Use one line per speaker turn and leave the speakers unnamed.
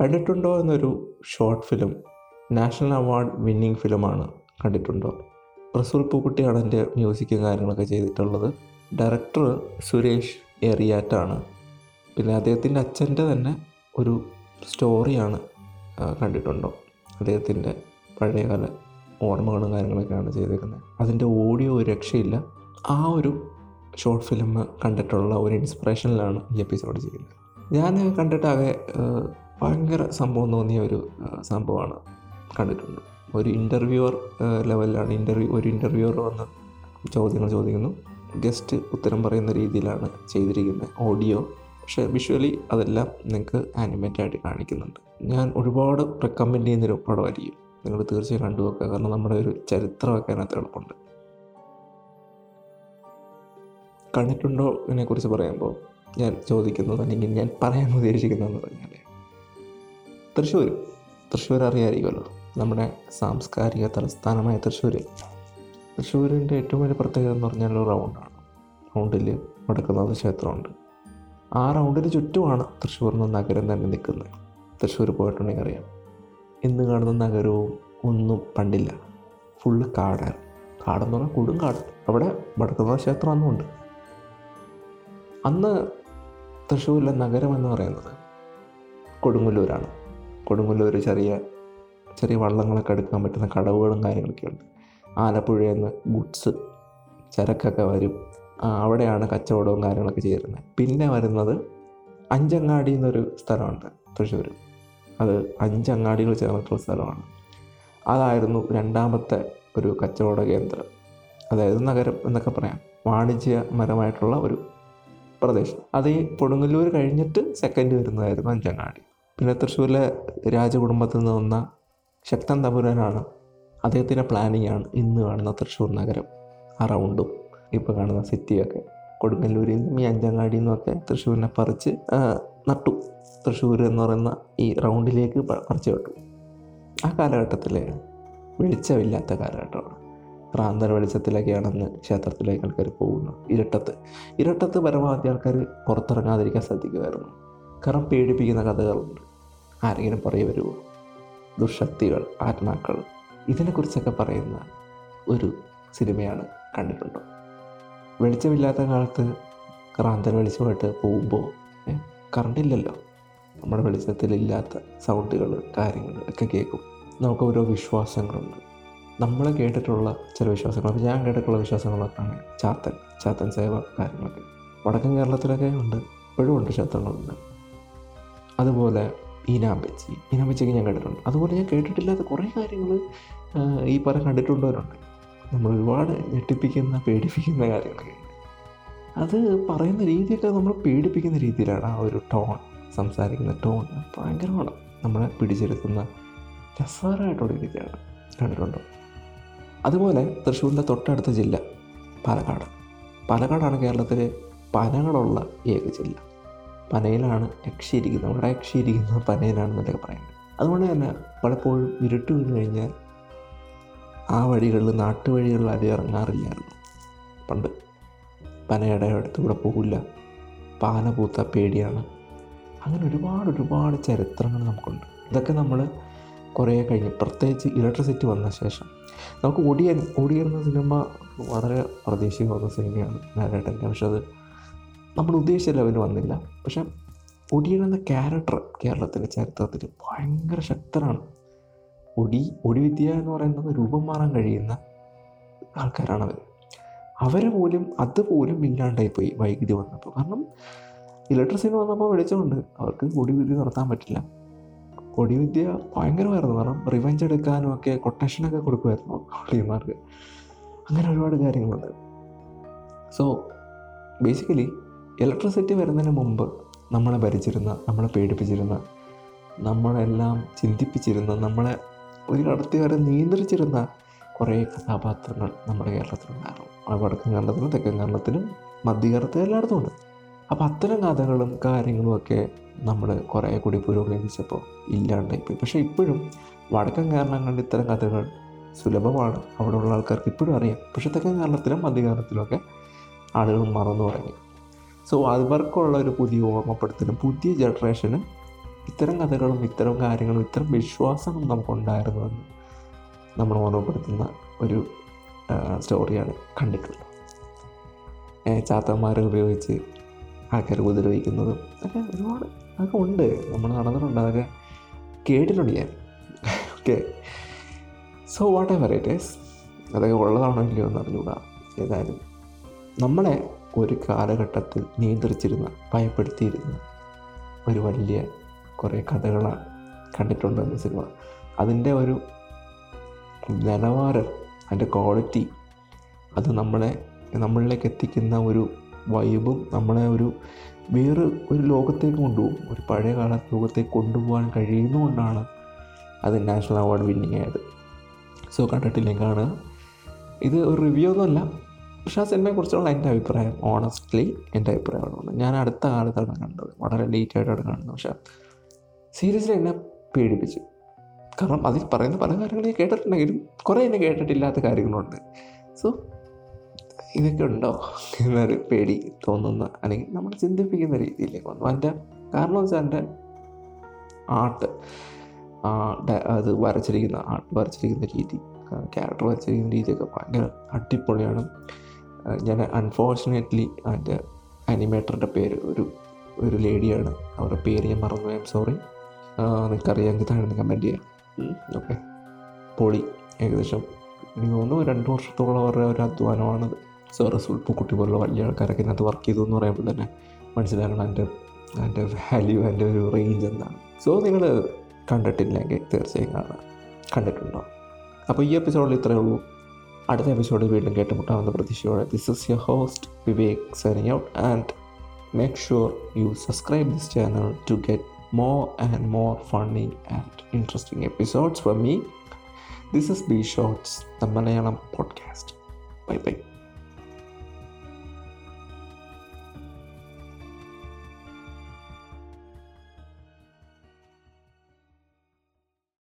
കണ്ടിട്ടുണ്ടോ എന്നൊരു short film national award winning ഫിലിമാണ് കണ്ടിട്ടുണ്ടോ? റസൂൽ പൂക്കുട്ടിയാണ് എന്റെ മ്യൂസിക്കും കാര്യങ്ങളൊക്കെ ചെയ്തിട്ടുള്ളത്. ഡയറക്ടർ സുരേഷ് എറിയാറ്റാണ് പിന്നെ അദ്ദേഹത്തിന്റെ അച്ഛന്റെ തന്നെ ഒരു സ്റ്റോറിയാണ് കണ്ടിട്ടുണ്ടോ? അദ്ദേഹത്തിന്റെ പഴയകാല ഓർമ്മകളും കാര്യങ്ങളൊക്കെയാണ് ചെയ്തേക്കുന്നത് അതിന്റെ ഓഡിയോ ഒരു രക്ഷയില്ല. ആ ഒരു ഷോർട്ട് ഫിലിം കണ്ടിട്ടുള്ള ഒരു ഇൻസ്പിറേഷനിലാണ് ഈ എപ്പിസോഡ് ചെയ്യുന്നത്. ഞാൻ കണ്ടിട്ടാകെ ഭയങ്കര സംഭവം തോന്നിയ ഒരു സംഭവമാണ് കണ്ടിട്ടുണ്ട്. ഒരു ഇന്റർവ്യൂവർ ലെവലിലാണ് ഇന്റർവ്യൂ ഒരു ഇന്റർവ്യൂവർ വന്ന് ചോദ്യങ്ങൾ ചോദിക്കുന്നു. ഗസ്റ്റ് ഉത്തരം പറയുന്ന രീതിയിലാണ് ചെയ്തിരിക്കുന്നത് ഓഡിയോ പക്ഷേ വിഷ്വലി അതെല്ലാം നിങ്ങൾക്ക് ആനിമേറ്റ് ആയിട്ട് കാണിക്കുന്നുണ്ട്. ഞാൻ ഒരുപാട് റെക്കമെൻഡ് ചെയ്യുന്നൊരു പടമായിരിക്കും. നിങ്ങൾ തീർച്ചയായും കണ്ടു നോക്കുക. കാരണം നമ്മുടെ ഒരു ചരിത്രമൊക്കെ അതിനകത്ത് എളുപ്പമുണ്ട് കണ്ടിട്ടുണ്ടോ? ഇതിനെക്കുറിച്ച് പറയുമ്പോൾ ഞാൻ ചോദിക്കുന്നത് അല്ലെങ്കിൽ ഞാൻ പറയാൻ ഉദ്ദേശിക്കുന്നതെന്ന് പറഞ്ഞാൽ തൃശ്ശൂർ. തൃശ്ശൂർ അറിയാമായിരിക്കുമല്ലോ നമ്മുടെ സാംസ്കാരിക തലസ്ഥാനമായ തൃശ്ശൂർ തൃശ്ശൂരിന്റെ ഏറ്റവും വലിയ പ്രത്യേകത എന്ന് പറഞ്ഞാൽ ഒരു റൗണ്ടാണ് റൗണ്ടിൽ വടക്കുന്നാഥ ക്ഷേത്രമുണ്ട്. ആ റൗണ്ടിന് ചുറ്റുമാണ് തൃശ്ശൂർ എന്ന നഗരം തന്നെ നിൽക്കുന്നത്. തൃശ്ശൂർ പോയിട്ടുണ്ടെങ്കിൽ അറിയാം. ഇന്ന് കാണുന്ന നഗരവും ഒന്നും പണ്ടില്ല. ഫുള്ള് കാടാണ്. കാടെന്ന് പറഞ്ഞാൽ കൊടും കാട്. അവിടെ വടക്കുന്നാഥ ക്ഷേത്രം അന്നും ഉണ്ട്. അന്ന് തൃശ്ശൂരിലെ നഗരം എന്ന് പറയുന്നത് കൊടുങ്ങല്ലൂരാണ്. കൊടുങ്ങല്ലൂർ ചെറിയ ചെറിയ വള്ളങ്ങളൊക്കെ എടുക്കാൻ പറ്റുന്ന കടവുകളും കാര്യങ്ങളൊക്കെ ഉണ്ട്. ആലപ്പുഴയിൽ നിന്ന് ഗുഡ്സ് ചരക്കൊക്കെ വരും. അവിടെയാണ് കച്ചവടവും കാര്യങ്ങളൊക്കെ ചെയ്യുന്നത്. പിന്നെ വരുന്നത് അഞ്ചങ്ങാടി എന്നൊരു സ്ഥലമുണ്ട് തൃശ്ശൂർ അത് അഞ്ചങ്ങാടികൾ ചേർന്നിട്ടുള്ള സ്ഥലമാണ്. അതായിരുന്നു രണ്ടാമത്തെ ഒരു കച്ചവട കേന്ദ്രം. അതായത് നഗരം എന്നൊക്കെ പറയാം. വാണിജ്യപരമായിട്ടുള്ള ഒരു പ്രദേശം. അത് ഈ കൊടുങ്ങല്ലൂർ കഴിഞ്ഞിട്ട് സെക്കൻഡ് വരുന്നതായിരുന്നു അഞ്ചങ്ങാടി. പിന്നെ തൃശ്ശൂരിലെ രാജകുടുംബത്തിൽ നിന്ന് വന്ന ശക്തൻ തമ്പുരാനാണ് അദ്ദേഹത്തിന്റെ പ്ലാനിങ് ആണ് ഇന്ന് കാണുന്ന തൃശ്ശൂർ നഗരം ആ റൗണ്ടും ഇപ്പോൾ കാണുന്ന സിറ്റിയൊക്കെ കൊടുങ്ങല്ലൂരിൽ നിന്നും ഈ അഞ്ചങ്ങാടിയിൽ നിന്നൊക്കെ തൃശ്ശൂരിനെ പറിച്ച് നട്ടു. തൃശ്ശൂർ എന്ന് പറയുന്ന ഈ റൗണ്ടിലേക്ക് പറിച്ച് പറിച്ചു വിട്ടു ആ കാലഘട്ടത്തിൽ വെളിച്ചമില്ലാത്ത കാലഘട്ടമാണ്. പ്രാന്തർ വെളിച്ചത്തിലൊക്കെയാണെന്ന് ക്ഷേത്രത്തിലേക്ക് ആൾക്കാർ പോകുന്നു. ഇരട്ടത്ത്. ഇരട്ടത്ത് പരമാവധി ആൾക്കാർ പുറത്തിറങ്ങാതിരിക്കാൻ ശ്രദ്ധിക്കുമായിരുന്നു. കാരണം പേടിപ്പിക്കുന്ന കഥകളുണ്ട്. ആരെങ്കിലും പറയു വരുമോ ദുർശക്തികൾ ആത്മാക്കൾ ഇതിനെക്കുറിച്ചൊക്കെ പറയുന്ന ഒരു സിനിമയാണ് കണ്ടിട്ടുണ്ടോ? വെളിച്ചമില്ലാത്ത കാലത്ത് ക്രാന്തൻ വെളിച്ചമായിട്ട് പോകുമ്പോൾ കറണ്ടില്ലല്ലോ നമ്മുടെ വെളിച്ചത്തിലില്ലാത്ത സൗണ്ടുകൾ കാര്യങ്ങൾ ഒക്കെ കേൾക്കും. നമുക്ക് ഓരോ വിശ്വാസങ്ങളുണ്ട്. നമ്മൾ കേട്ടിട്ടുള്ള ചില വിശ്വാസങ്ങൾ അപ്പോൾ ഞാൻ കേട്ടിട്ടുള്ള വിശ്വാസങ്ങളൊക്കെയാണ് ചാത്തൻ ചാത്തൻ സേവ കാര്യങ്ങളൊക്കെ. വടക്കൻ കേരളത്തിലൊക്കെ ഉണ്ട് ഇപ്പോഴും ഉണ്ട് ക്ഷേത്രങ്ങളുണ്ട് അതുപോലെ ഈനാമ്പച്ചി ഈനാമ്പച്ചിയൊക്കെ ഞാൻ കണ്ടിട്ടുണ്ട്. അതുപോലെ ഞാൻ കേട്ടിട്ടില്ലാത്ത കുറേ കാര്യങ്ങൾ ഈ പറ കണ്ടിട്ടുള്ളവരുണ്ട്. നമ്മൾ ഒരുപാട് ഞെട്ടിപ്പിക്കുന്ന പേടിപ്പിക്കുന്ന കാര്യങ്ങളൊക്കെ അത് പറയുന്ന രീതിയൊക്കെ നമ്മൾ പേടിപ്പിക്കുന്ന രീതിയിലാണ് ആ ഒരു ടോൺ സംസാരിക്കുന്ന ടോൺ ഭയങ്കരമാണ്. നമ്മളെ പിടിച്ചെടുക്കുന്ന രസകരമായിട്ടുള്ള രീതിയാണ്. കണ്ടിട്ടുണ്ടോ? അതുപോലെ തൃശ്ശൂരിന്റെ തൊട്ടടുത്ത ജില്ല പാലക്കാട്. പാലക്കാടാണ് കേരളത്തിലെ പനകളുള്ള ഏക ജില്ല. പനയിലാണ് യക്ഷി ഇരിക്കുന്നത് നമ്മുടെ പനയിലാണെന്നൊക്കെ പറയുന്നത് അതുകൊണ്ട് തന്നെ പലപ്പോഴും ഇരുട്ട് വീണ് കഴിഞ്ഞാൽ ആ വഴികളിൽ നാട്ടുവഴികളിൽ ആരും ഇറങ്ങാറില്ലായിരുന്നു. പണ്ട് പനയുടെ അടുത്തുകൂടെ പോകില്ല പാന പൂത്ത പേടിയാണ്. അങ്ങനെ ഒരുപാട് ഒരുപാട് ചരിത്രങ്ങൾ നമുക്കുണ്ട്. ഇതൊക്കെ നമ്മൾ കുറേ കഴിഞ്ഞ് പ്രത്യേകിച്ച് ഇലക്ട്രിസിറ്റി വന്ന ശേഷം. നമുക്ക് ഓടിയ ഓടിയിരുന്ന സിനിമ വളരെ പ്രതീക്ഷിക്കുന്ന സിനിമയാണ് നാരായണന്റെ പക്ഷെ അത് നമ്മൾ ഉദ്ദേശിച്ച ലെവലിൽ വന്നില്ല. പക്ഷെ ഒടിയൻ എന്ന ക്യാരക്ടർ കേരളത്തിലെ ചരിത്രത്തിൽ ഭയങ്കര ശക്തനാണ്. ഒടി ഒടിവിദ്യ എന്ന് പറയുന്നത് രൂപം മാറാൻ കഴിയുന്ന ആൾക്കാരാണ് അവർ അവർ പോലും അതുപോലും ഇല്ലാണ്ടായിപ്പോയി വൈദ്യുതി വന്നപ്പോൾ. കാരണം ഇലക്ട്രിസിറ്റി വന്നപ്പോൾ വെളിച്ചമുണ്ട്. അവർക്ക് ഒടിവിദ്യ നടത്താൻ പറ്റില്ല. ഒടിവിദ്യ ഭയങ്കരമായിരുന്നു. കാരണം റിവഞ്ച് എടുക്കാനും ഒക്കെ കൊട്ടേഷനൊക്കെ കൊടുക്കുമായിരുന്നു ഒളിയന്മാർക്ക് അങ്ങനെ ഒരുപാട് കാര്യങ്ങളുണ്ട്. സോ ബേസിക്കലി ഇലക്ട്രിസിറ്റി വരുന്നതിന് മുമ്പ് നമ്മളെ ഭരിച്ചിരുന്ന നമ്മളെ പേടിപ്പിച്ചിരുന്ന നമ്മളെല്ലാം ചിന്തിപ്പിച്ചിരുന്ന നമ്മളെ ഒരു കടത്തി വരെ നിയന്ത്രിച്ചിരുന്ന കുറേ കഥാപാത്രങ്ങൾ നമ്മുടെ കേരളത്തിലുണ്ടായിരുന്നു. ആ വടക്കൻ കേരളത്തിലും തെക്കൻ കേരളത്തിലും മധ്യ കേരളത്തിലും എല്ലായിടത്തും ഉണ്ട്. അപ്പോൾ അത്തരം കഥകളും കാര്യങ്ങളും ഒക്കെ നമ്മൾ കുറേ കൂടി പുരോഗമിച്ചപ്പോൾ ഇല്ലാണ്ടായിപ്പോയി. പക്ഷേ ഇപ്പോഴും വടക്കൻ കേരളങ്ങളിൽ ഇത്തരം കഥകൾ സുലഭമാണ്. അവിടെയുള്ള ആൾക്കാർക്ക് ഇപ്പോഴും അറിയാം. പക്ഷേ തെക്കൻ കേരളത്തിലും മധ്യ കേരളത്തിലുമൊക്കെ ആളുകൾ മറന്നു തുടങ്ങി. സോ അവർക്കുള്ള ഒരു പുതിയ ഓർമ്മപ്പെടുത്തലും പുതിയ ജനറേഷന് ഇത്തരം കഥകളും ഇത്തരം കാര്യങ്ങളും ഇത്തരം വിശ്വാസങ്ങളും നമുക്കുണ്ടായിരുന്നുവെന്ന് നമ്മൾ ഓർമ്മപ്പെടുത്തുന്ന ഒരു സ്റ്റോറിയാണ് കണ്ടിട്ടുള്ളത്. ചാത്തന്മാരെ ഉപയോഗിച്ച് ആൾക്കാർ ഉപദ്രവിക്കുന്നതും ഒക്കെ ഒരുപാട് അതൊക്കെ ഉണ്ട്. നമ്മൾ നടന്നിട്ടുണ്ട് അതൊക്കെ കേട്ടിട്ടുണ്ട് ഞാൻ. Okay so whatever it is അതൊക്കെ ഉള്ളതാണോ ഇല്ലയോ എന്ന് അറിഞ്ഞുകൂടാ. ഏതായാലും നമ്മളെ ഒരു കാലഘട്ടത്തിൽ നിയന്ത്രിച്ചിരുന്ന ഭയപ്പെടുത്തിയിരുന്ന ഒരു വലിയ കുറേ കഥകളാണ് കണ്ടിട്ടുണ്ട് എന്ന സിനിമ. അതിന്റെ ഒരു നിലവാരം അതിന്റെ ക്വാളിറ്റി അത് നമ്മളെ നമ്മളിലേക്ക് എത്തിക്കുന്ന ഒരു വൈബും നമ്മളെ ഒരു വേറെ ഒരു ലോകത്തേക്ക് കൊണ്ടുപോകും. ഒരു പഴയ കാല ലോകത്തേക്ക് കൊണ്ടുപോകാൻ കഴിയുന്നതുകൊണ്ടാണ് അത് നാഷണൽ അവാർഡ് വിന്നിങ് ആയത്. സോ കണ്ടിട്ടില്ലെങ്കിൽ കാണുക. ഇത് ഒരു റിവ്യൂ ഒന്നുമല്ല പക്ഷേ ആ സിനിമയെക്കുറിച്ചുള്ള എന്റെ അഭിപ്രായം ഓണസ്റ്റ്ലി എന്റെ അഭിപ്രായമാണ് ഞാൻ അടുത്ത കാലത്താണ് കണ്ടത് വളരെ ലേറ്റ് ആയിട്ടാണ് കണ്ടത് പക്ഷേ സീരിയസ്ലി എന്നെ പേടിപ്പിച്ചു. കാരണം അതിൽ പറയുന്ന പല കാര്യങ്ങളും കേട്ടിട്ടുണ്ടെങ്കിലും കുറേ എന്നെ കേട്ടിട്ടില്ലാത്ത കാര്യങ്ങളുണ്ട്. സോ ഇതൊക്കെ ഉണ്ടോ എന്നൊരു പേടി തോന്നുന്ന അല്ലെങ്കിൽ നമ്മൾ ചിന്തിപ്പിക്കുന്ന രീതിയിലേക്ക് വന്നു. എന്റെ കാരണം വെച്ചാൽ എന്റെ ആർട്ട് അത് വരച്ചിരിക്കുന്ന ആർട്ട് വരച്ചിരിക്കുന്ന രീതി ക്യാരക്ടർ വരച്ചിരിക്കുന്ന രീതിയൊക്കെ ഭയങ്കര അടിപൊളിയാണ്. ഞാൻ അൺഫോർച്ചുനേറ്റ്ലി അതിന്റെ അനിമേറ്ററിന്റെ പേര് ഒരു ഒരു ലേഡിയാണ് അവരുടെ പേര് ഞാൻ മറന്നു ഐ എം സോറി നിനക്കറിയാമെങ്കിൽ താഴെ കമന്റ് ചെയ്യാം. ഓക്കെ പൊളി ഏകദേശം എനിക്ക് തോന്നുന്നു രണ്ട് വർഷത്തോളം അവരുടെ ഒരു അധ്വാനമാണത് സോ റസൂൽ പൂക്കുട്ടി പോലുള്ള വലിയ ആൾക്കാരൊക്കെ ഇതിനകത്ത് വർക്ക് ചെയ്തു എന്ന് പറയുമ്പോൾ തന്നെ മനസ്സിലാക്കണം എന്റെ അതിന്റെ വാല്യൂ അതിന്റെ ഒരു റേഞ്ച് എന്താണ്. സോ നിങ്ങൾ കണ്ടിട്ടില്ലെങ്കിൽ തീർച്ചയായും കാണാം. കണ്ടിട്ടുണ്ടോ? അപ്പോൾ ഈ എപ്പിസോഡിൽ ഇത്രയേ ഉള്ളൂ. അടുത്ത എപ്പിസോഡിൽ വീണ്ടും കേട്ടുമുട്ടാവുന്ന പ്രതീക്ഷയോടെ this is your host Vivek signing out and make sure you subscribe this channel to get more and more funny and interesting episodes for me. This is B Shorts, the Malayalam podcast. Bye bye.